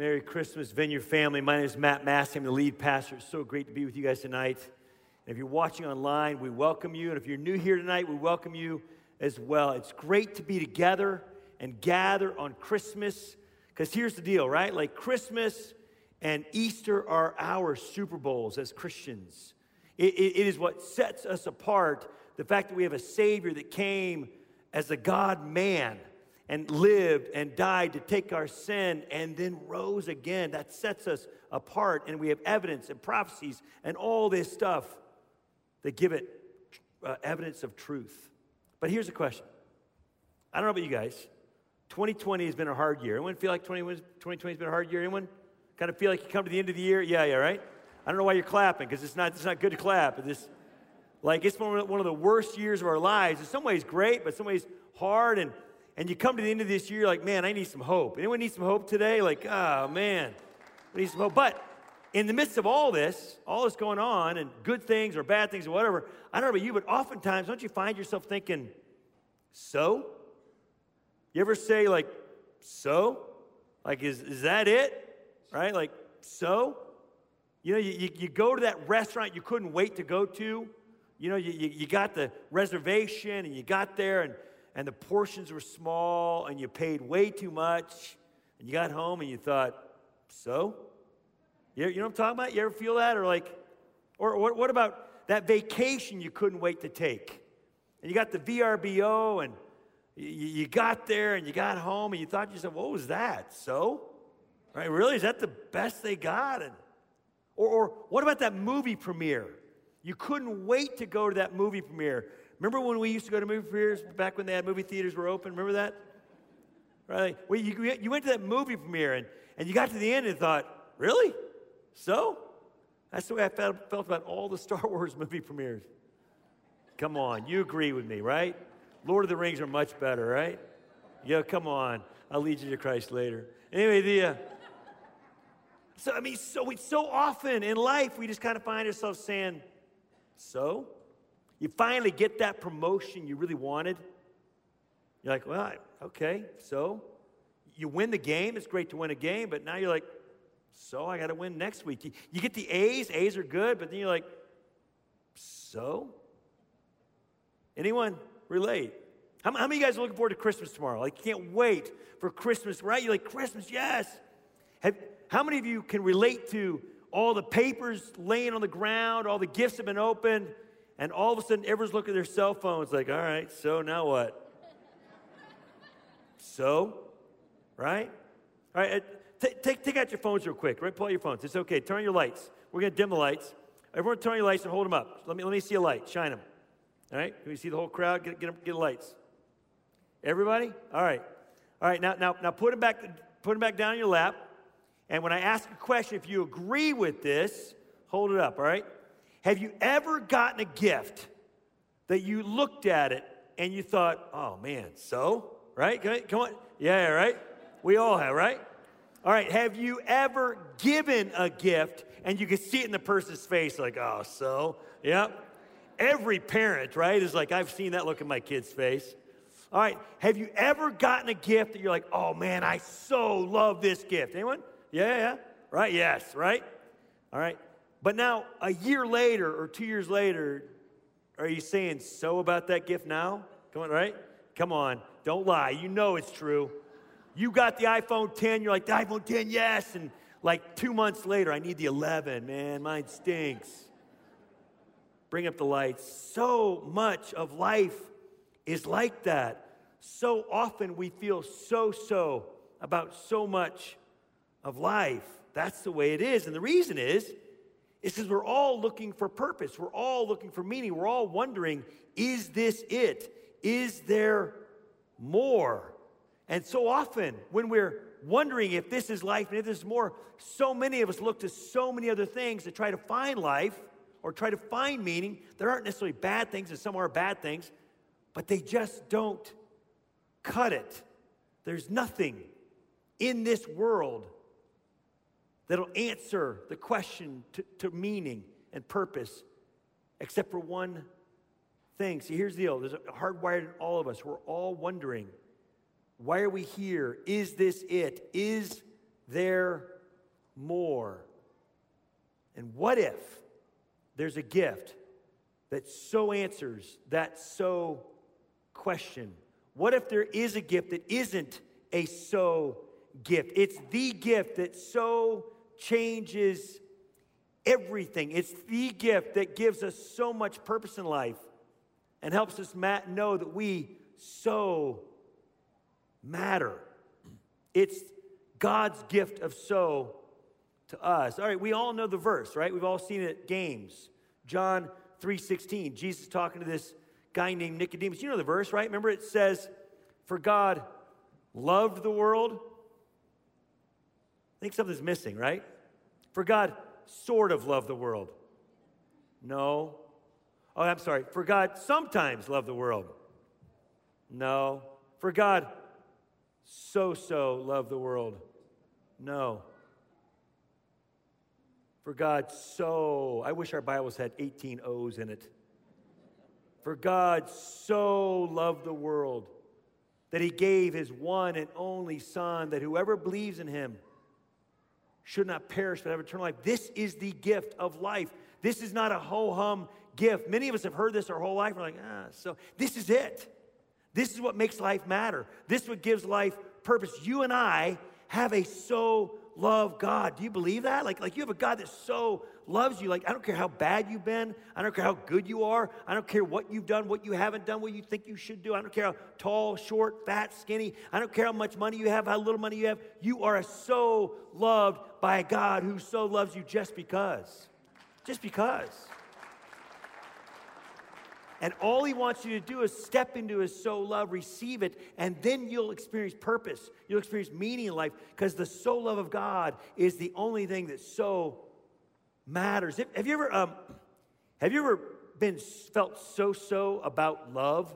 Merry Christmas, Vineyard family. My name is Matt Massey. I'm the lead pastor. It's so great to be with you guys tonight. And if you're watching online, we welcome you. And if you're new here tonight, we welcome you as well. It's great to be together and gather on Christmas. Because here's the deal, right? Like Christmas and Easter are our Super Bowls as Christians. It, it, it is what sets us apart the fact that we have a Savior that came as a God man and lived and died to take our sin and then rose again. That sets us apart, and we have evidence and prophecies and all this stuff that give it uh, evidence of truth. But here's a question I don't know about you guys. 2020 has been a hard year. Anyone feel like 2020 has been a hard year? Anyone kind of feel like you come to the end of the year? Yeah, yeah, right? I don't know why you're clapping because it's not, it's not good to clap. It's like it's one of the worst years of our lives. In some ways, great, but some ways, hard. And and you come to the end of this year, you're like, man, I need some hope. Anyone need some hope today? Like, oh, man, we need some hope. But in the midst of all this, all this going on, and good things or bad things or whatever, I don't know about you, but oftentimes, don't you find yourself thinking, so? You ever say, like, so? Like, is, is that it? Right? Like, so? You know, you, you, you go to that restaurant you couldn't wait to go to. You know, you, you, you got the reservation and you got there and and the portions were small and you paid way too much and you got home and you thought, so? You, you know what I'm talking about? You ever feel that? Or like, or what, what about that vacation you couldn't wait to take? And you got the VRBO and you, you got there and you got home and you thought to yourself, what was that? So? Right? Really? Is that the best they got? And, or, or what about that movie premiere? You couldn't wait to go to that movie premiere. Remember when we used to go to movie premieres back when they had movie theaters were open? Remember that? Right? Well, you, you went to that movie premiere and, and you got to the end and thought, really? So? That's the way I felt, felt about all the Star Wars movie premieres. Come on, you agree with me, right? Lord of the Rings are much better, right? Yeah, come on. I'll lead you to Christ later. Anyway, the. Uh, so, I mean, so, we, so often in life, we just kind of find ourselves saying, so? You finally get that promotion you really wanted. You're like, well, okay, so you win the game. It's great to win a game, but now you're like, so I got to win next week. You, get the A's, A's are good, but then you're like, so? Anyone relate? How, how many of you guys are looking forward to Christmas tomorrow? Like, you can't wait for Christmas, right? You're like, Christmas, yes. Have, how many of you can relate to all the papers laying on the ground, all the gifts have been opened? And all of a sudden, everyone's looking at their cell phones like, all right, so now what? so, right? All right, uh, t- take, take out your phones real quick, right? Pull out your phones. It's okay. Turn on your lights. We're going to dim the lights. Everyone turn on your lights and hold them up. Let me, let me see a light. Shine them. All right? Can we see the whole crowd? Get, get, get lights. Everybody? All right. All right, now, now, now put them back, put them back down in your lap. And when I ask a question, if you agree with this, hold it up, all right? Have you ever gotten a gift that you looked at it and you thought, oh man, so? Right? Come on. Yeah, right? We all have, right? All right, have you ever given a gift and you could see it in the person's face, like, oh, so? Yep. Every parent, right, is like, I've seen that look in my kid's face. All right, have you ever gotten a gift that you're like, oh man, I so love this gift? Anyone? Yeah, yeah. Right? Yes, right? All right. But now, a year later or two years later, are you saying so about that gift now? Come on, right? Come on, don't lie. You know it's true. You got the iPhone 10, you're like, the iPhone 10, yes. And like two months later, I need the 11. Man, mine stinks. Bring up the lights. So much of life is like that. So often we feel so so about so much of life. That's the way it is. And the reason is, it's says we're all looking for purpose. We're all looking for meaning. We're all wondering, is this it? Is there more? And so often, when we're wondering if this is life and if this is more, so many of us look to so many other things to try to find life or try to find meaning. There aren't necessarily bad things, and some are bad things, but they just don't cut it. There's nothing in this world that'll answer the question to, to meaning and purpose, except for one thing. See, here's the deal there's a hardwired in all of us. We're all wondering why are we here? Is this it? Is there more? And what if there's a gift that so answers that so question? What if there is a gift that isn't a so gift? It's the gift that so changes everything. It's the gift that gives us so much purpose in life and helps us know that we so matter. It's God's gift of so to us. All right, we all know the verse, right? We've all seen it at games. John 3:16. Jesus talking to this guy named Nicodemus. You know the verse, right? Remember it says, "For God loved the world." I think something's missing, right? For God sort of loved the world. No. Oh, I'm sorry. For God sometimes loved the world. No. For God so so loved the world. No. For God so, I wish our Bibles had 18 O's in it. For God so loved the world that he gave his one and only Son, that whoever believes in him should not perish but have eternal life. This is the gift of life. This is not a ho hum gift. Many of us have heard this our whole life. We're like, ah, so this is it. This is what makes life matter. This is what gives life purpose. You and I have a so love God. Do you believe that? Like, like you have a God that so loves you. Like, I don't care how bad you've been. I don't care how good you are. I don't care what you've done, what you haven't done, what you think you should do. I don't care how tall, short, fat, skinny. I don't care how much money you have, how little money you have. You are a so loved by a God who so loves you just because. Just because. And all he wants you to do is step into his so love, receive it, and then you'll experience purpose. You'll experience meaning in life because the so love of God is the only thing that so matters. Have you ever, um, have you ever been felt so so about love?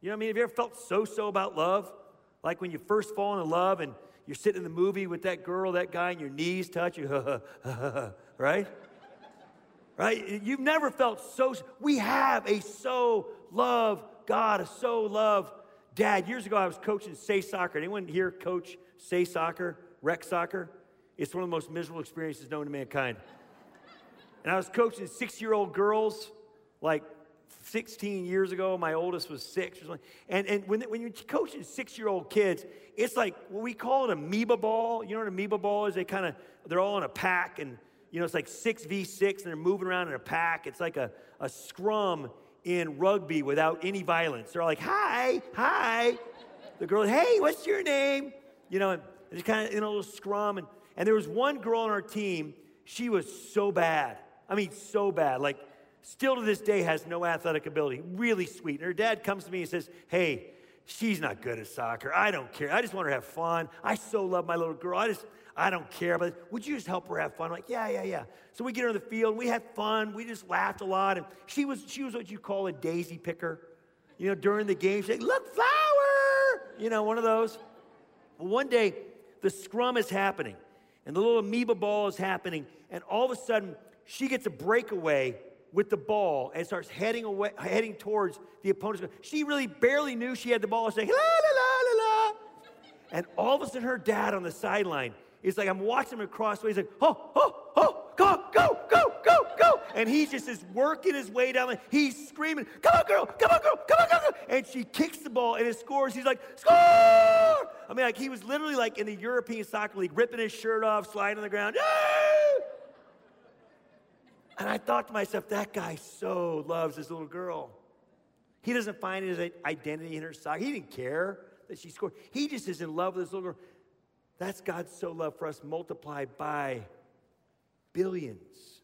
You know what I mean? Have you ever felt so so about love? Like when you first fall in love and you're sitting in the movie with that girl, that guy, and your knees touch you, right? right? You've never felt so, we have a so love God, a so love dad. Years ago, I was coaching SAY soccer. Anyone here coach SAY soccer, rec soccer? It's one of the most miserable experiences known to mankind. And I was coaching six year old girls, like 16 years ago. My oldest was six or something. And, and when, when you're coaching six year old kids, it's like what we call it amoeba ball. You know what amoeba ball is? They kind of, they're all in a pack and you know, it's like 6v6 and they're moving around in a pack. It's like a, a scrum in rugby without any violence. They're like, hi, hi. The girl, hey, what's your name? You know, and it's kind of in a little scrum. And, and there was one girl on our team, she was so bad. I mean, so bad. Like, still to this day has no athletic ability. Really sweet. And her dad comes to me and says, hey, she's not good at soccer. I don't care. I just want her to have fun. I so love my little girl. I just, I don't care, but would you just help her have fun? I'm like, yeah, yeah, yeah. So we get her in the field, we had fun, we just laughed a lot. And she was, she was what you call a daisy picker. You know, during the game, she's like, look, flower! You know, one of those. Well, one day, the scrum is happening, and the little amoeba ball is happening, and all of a sudden, she gets a breakaway with the ball and starts heading away, heading towards the opponent's. She really barely knew she had the ball. Like, la la la la la. And all of a sudden, her dad on the sideline is like I'm watching him across. He's like, oh, oh, oh, go, go, go, go, go. And he just is working his way down. He's screaming, come on, girl, come on, girl, come on, girl. And she kicks the ball and it scores. He's like, score! I mean, like he was literally like in the European Soccer League, ripping his shirt off, sliding on the ground. Yay! And I thought to myself, that guy so loves this little girl. He doesn't find his identity in her soccer. He didn't care that she scored. He just is in love with this little girl. That's God's so love for us multiplied by billions.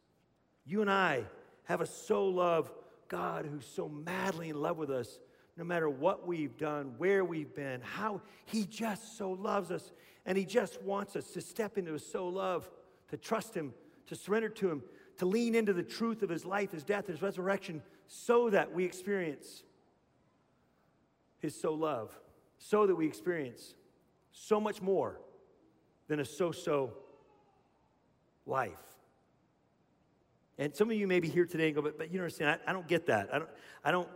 You and I have a so love God who's so madly in love with us, no matter what we've done, where we've been, how He just so loves us. And He just wants us to step into His so love, to trust Him, to surrender to Him, to lean into the truth of His life, His death, His resurrection, so that we experience His so love, so that we experience so much more than a so so life. And some of you may be here today and go, but, but you don't understand, I, I don't get that. I don't, I don't,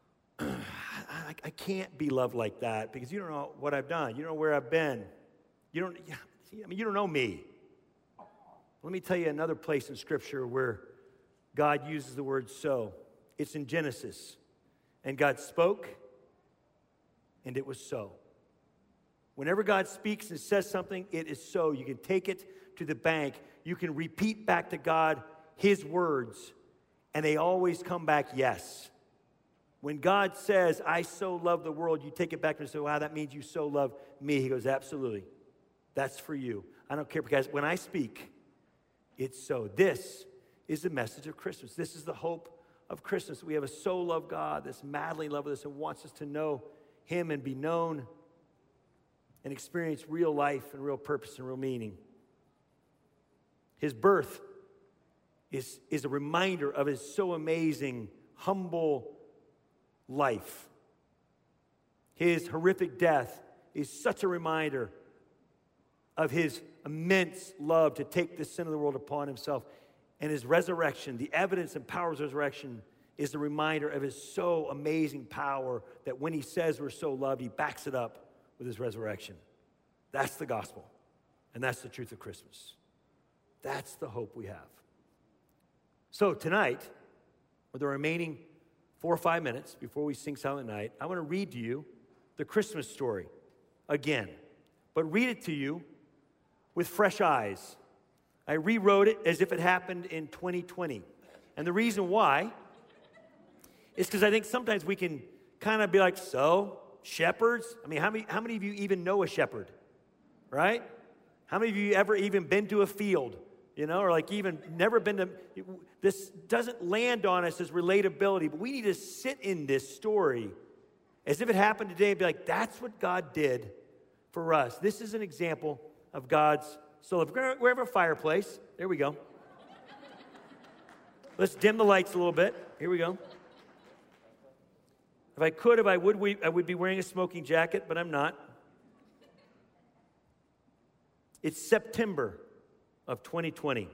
I, I, can't be loved like that because you don't know what I've done. You don't know where I've been. You don't, I mean, you don't know me. Let me tell you another place in Scripture where God uses the word so. It's in Genesis. And God spoke, and it was so. Whenever God speaks and says something, it is so. You can take it to the bank. You can repeat back to God His words, and they always come back yes. When God says, I so love the world, you take it back and say, wow, that means you so love me. He goes, absolutely. That's for you. I don't care because when I speak, it's so. This is the message of Christmas. This is the hope of Christmas. We have a so love God that's madly in love with us and wants us to know Him and be known and experience real life and real purpose and real meaning. His birth is, is a reminder of His so amazing, humble life. His horrific death is such a reminder of his immense love to take the sin of the world upon himself. And his resurrection, the evidence and power of resurrection, is the reminder of his so amazing power that when he says we're so loved, he backs it up with his resurrection. That's the gospel. And that's the truth of Christmas. That's the hope we have. So tonight, with the remaining four or five minutes before we sing Silent Night, I want to read to you the Christmas story again, but read it to you with fresh eyes. I rewrote it as if it happened in 2020. And the reason why is because I think sometimes we can kind of be like, so, shepherds? I mean, how many, how many of you even know a shepherd? Right? How many of you ever even been to a field? You know, or like even never been to, this doesn't land on us as relatability, but we need to sit in this story as if it happened today and be like, that's what God did for us. This is an example of God's soul. If we're a fireplace, there we go. Let's dim the lights a little bit. Here we go. If I could, if I would, we, I would be wearing a smoking jacket, but I'm not. It's September of 2020,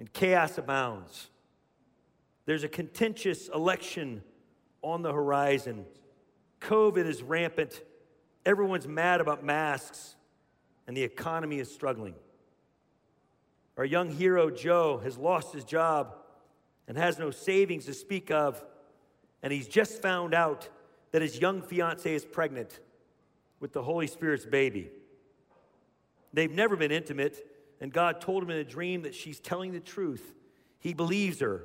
and chaos abounds. There's a contentious election on the horizon. COVID is rampant. Everyone's mad about masks and the economy is struggling. Our young hero, Joe, has lost his job and has no savings to speak of, and he's just found out that his young fiancee is pregnant with the Holy Spirit's baby. They've never been intimate, and God told him in a dream that she's telling the truth. He believes her,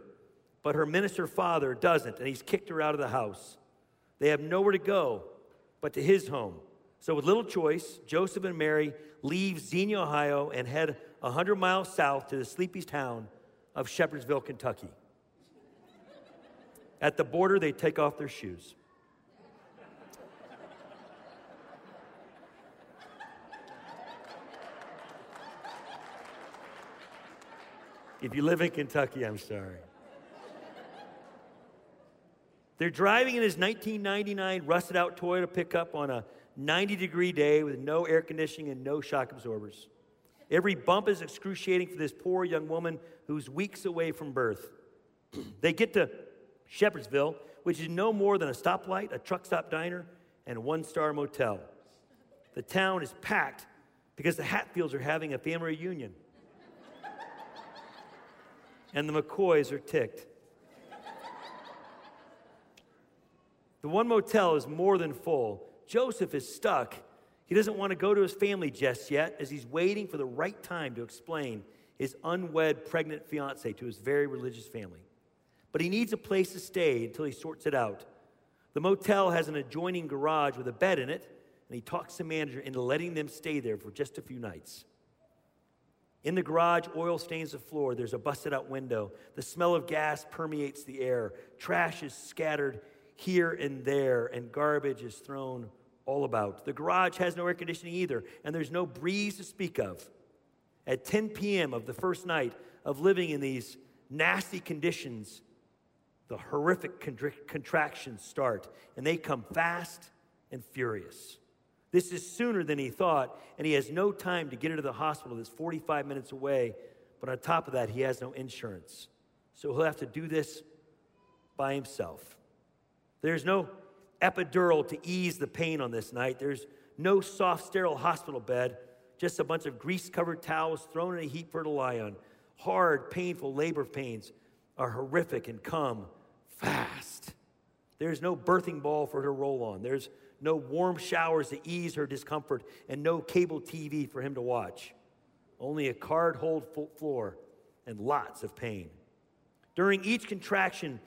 but her minister father doesn't, and he's kicked her out of the house. They have nowhere to go but to his home. So, with little choice, Joseph and Mary leave Xenia, Ohio, and head 100 miles south to the sleepy town of Shepherdsville, Kentucky. At the border, they take off their shoes. If you live in Kentucky, I'm sorry. They're driving in his 1999 rusted out Toyota pickup on a 90 degree day with no air conditioning and no shock absorbers. Every bump is excruciating for this poor young woman who's weeks away from birth. they get to Shepherdsville, which is no more than a stoplight, a truck stop diner, and a one star motel. The town is packed because the Hatfields are having a family reunion. and the McCoys are ticked. The one motel is more than full. Joseph is stuck. He doesn't want to go to his family just yet as he's waiting for the right time to explain his unwed pregnant fiancee to his very religious family. But he needs a place to stay until he sorts it out. The motel has an adjoining garage with a bed in it, and he talks the manager into letting them stay there for just a few nights. In the garage, oil stains the floor. There's a busted out window. The smell of gas permeates the air. Trash is scattered here and there, and garbage is thrown all about. The garage has no air conditioning either, and there's no breeze to speak of. At 10 p.m. of the first night of living in these nasty conditions, the horrific contractions start, and they come fast and furious. This is sooner than he thought, and he has no time to get into the hospital that's 45 minutes away. But on top of that, he has no insurance. So he'll have to do this by himself. There's no epidural to ease the pain on this night. There's no soft, sterile hospital bed just a bunch of grease covered towels thrown in a heap for her to lie on. Hard, painful labor pains are horrific and come fast. There's no birthing ball for her to roll on. There's no warm showers to ease her discomfort, and no cable TV for him to watch. Only a card hold floor and lots of pain. During each contraction,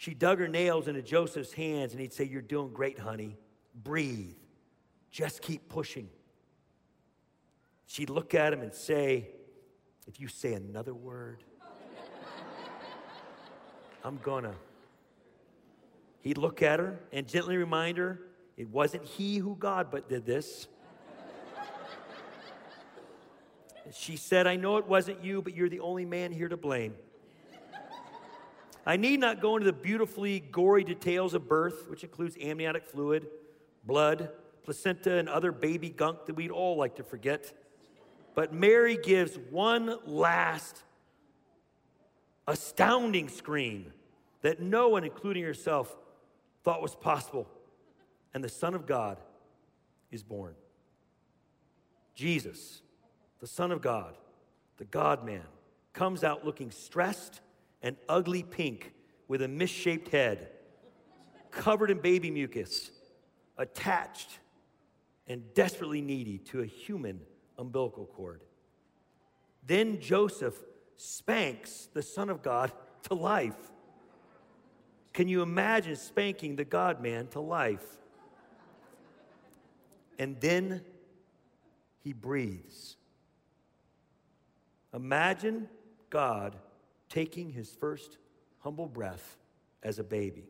she dug her nails into Joseph's hands, and he'd say, You're doing great, honey. Breathe. Just keep pushing. She'd look at him and say, If you say another word, I'm gonna. He'd look at her and gently remind her it wasn't he who God but did this. she said, I know it wasn't you, but you're the only man here to blame. I need not go into the beautifully gory details of birth, which includes amniotic fluid, blood, placenta, and other baby gunk that we'd all like to forget. But Mary gives one last astounding scream that no one, including herself, thought was possible. And the Son of God is born. Jesus, the Son of God, the God man, comes out looking stressed and ugly pink with a misshaped head, covered in baby mucus, attached and desperately needy to a human umbilical cord. Then Joseph spanks the Son of God to life. Can you imagine spanking the God man to life? And then he breathes. Imagine God taking his first humble breath as a baby.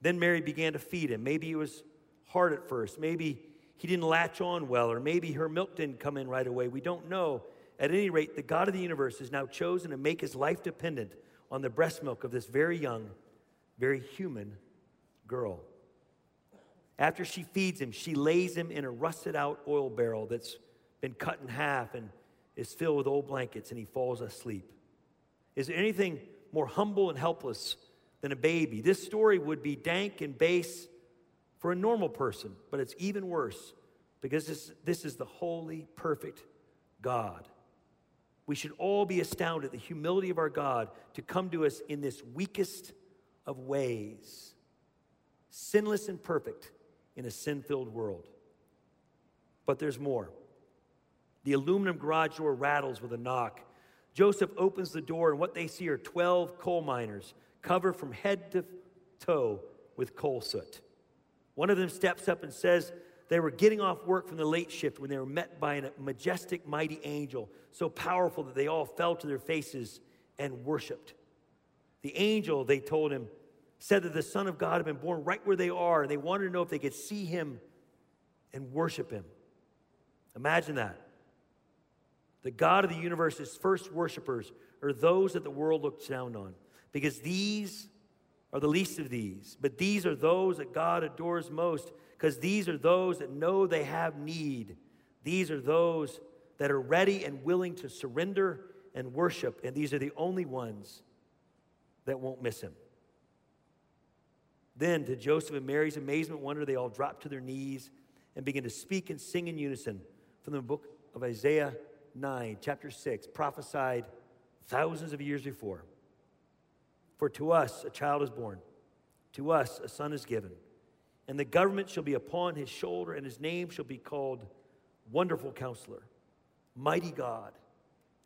Then Mary began to feed him. Maybe it was hard at first. Maybe he didn't latch on well, or maybe her milk didn't come in right away. We don't know. At any rate, the God of the universe has now chosen to make his life dependent on the breast milk of this very young, very human girl. After she feeds him, she lays him in a rusted out oil barrel that's been cut in half and is filled with old blankets, and he falls asleep. Is there anything more humble and helpless than a baby? This story would be dank and base for a normal person, but it's even worse because this, this is the holy, perfect God. We should all be astounded at the humility of our God to come to us in this weakest of ways, sinless and perfect in a sin filled world. But there's more. The aluminum garage door rattles with a knock. Joseph opens the door, and what they see are 12 coal miners covered from head to toe with coal soot. One of them steps up and says they were getting off work from the late shift when they were met by a majestic, mighty angel, so powerful that they all fell to their faces and worshiped. The angel, they told him, said that the Son of God had been born right where they are, and they wanted to know if they could see him and worship him. Imagine that. The God of the universe's first worshipers are those that the world looks down on because these are the least of these, but these are those that God adores most because these are those that know they have need. These are those that are ready and willing to surrender and worship, and these are the only ones that won't miss him. Then, to Joseph and Mary's amazement, wonder, they all drop to their knees and begin to speak and sing in unison from the book of Isaiah 9, chapter 6, prophesied thousands of years before. For to us a child is born, to us a son is given, and the government shall be upon his shoulder, and his name shall be called Wonderful Counselor, Mighty God,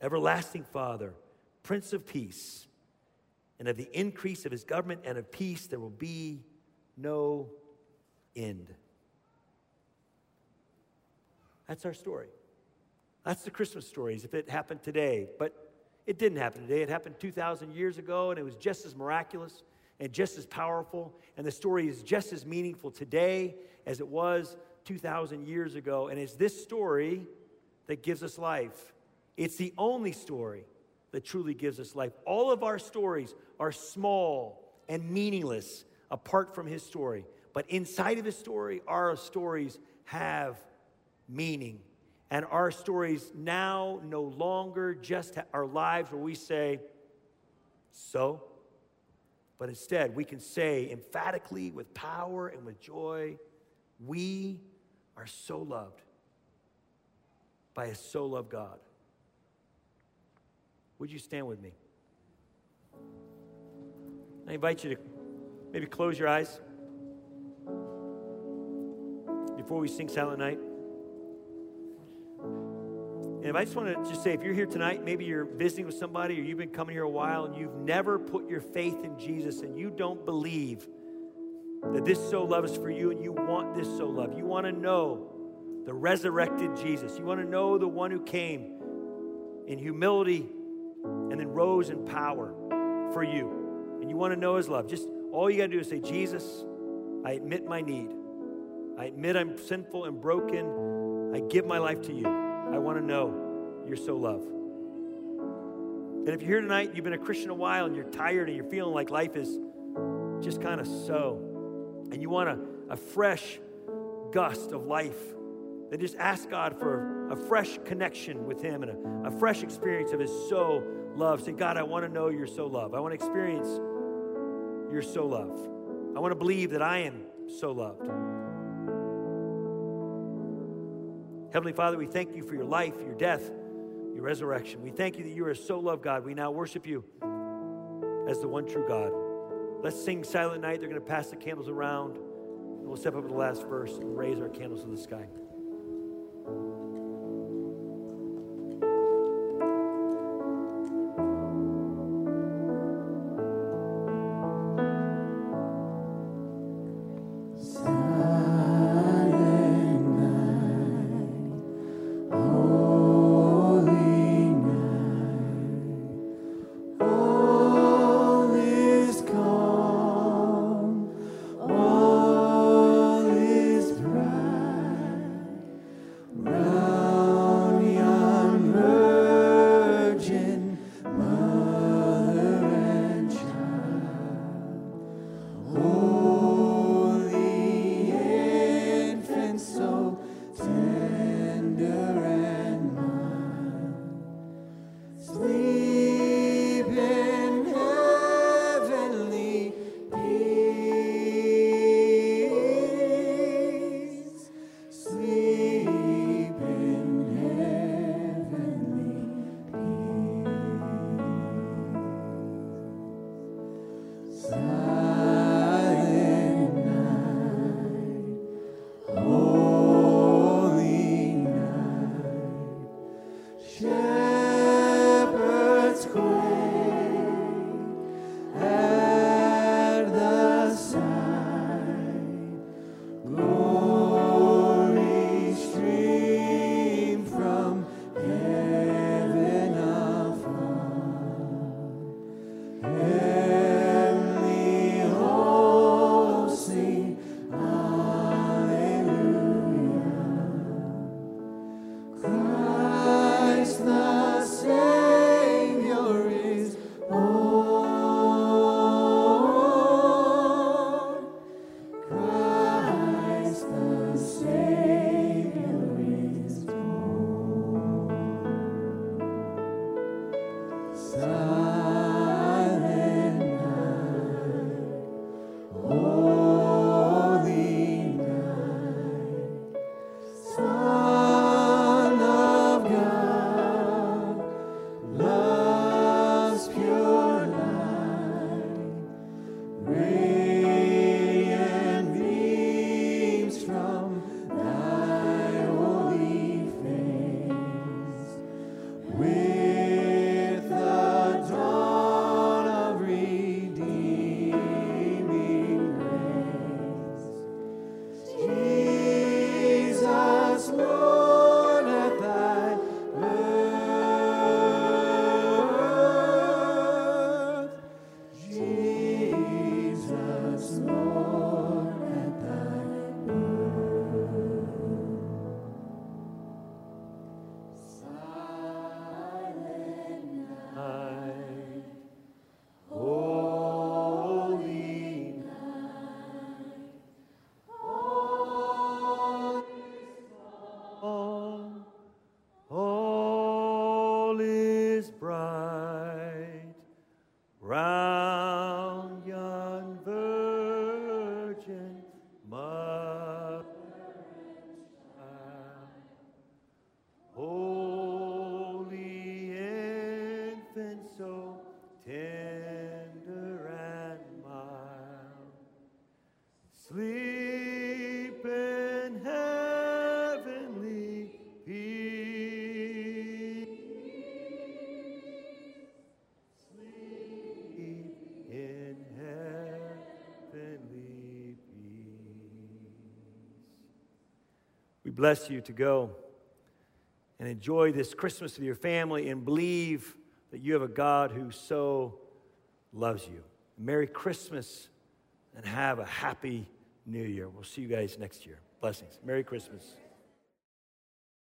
Everlasting Father, Prince of Peace. And of the increase of his government and of peace there will be no end. That's our story. That's the Christmas stories if it happened today. But it didn't happen today. It happened 2,000 years ago, and it was just as miraculous and just as powerful. And the story is just as meaningful today as it was 2,000 years ago. And it's this story that gives us life. It's the only story that truly gives us life. All of our stories are small and meaningless apart from his story. But inside of his story, our stories have meaning and our stories now no longer just our lives where we say, so, but instead we can say emphatically with power and with joy, we are so loved. by a so loved God. Would you stand with me? I invite you to maybe close your eyes before we sing Silent Night. And I just want to just say, if you're here tonight, maybe you're visiting with somebody or you've been coming here a while and you've never put your faith in Jesus and you don't believe that this so love is for you and you want this so love. You want to know the resurrected Jesus. You want to know the one who came in humility and then rose in power for you. And you want to know his love. Just all you got to do is say, Jesus, I admit my need. I admit I'm sinful and broken. I give my life to you. I want to know you're so loved. And if you're here tonight, you've been a Christian a while and you're tired and you're feeling like life is just kind of so, and you want a, a fresh gust of life, then just ask God for a fresh connection with Him and a, a fresh experience of His so love. Say, God, I want to know you're so loved. I want to experience you're so loved. I want to believe that I am so loved. Heavenly Father, we thank you for your life, your death, your resurrection. We thank you that you are so loved, God. We now worship you as the one true God. Let's sing Silent Night. They're going to pass the candles around. And we'll step up to the last verse and raise our candles to the sky. Bless you to go and enjoy this Christmas with your family and believe that you have a God who so loves you. Merry Christmas and have a happy new year. We'll see you guys next year. Blessings. Merry Christmas.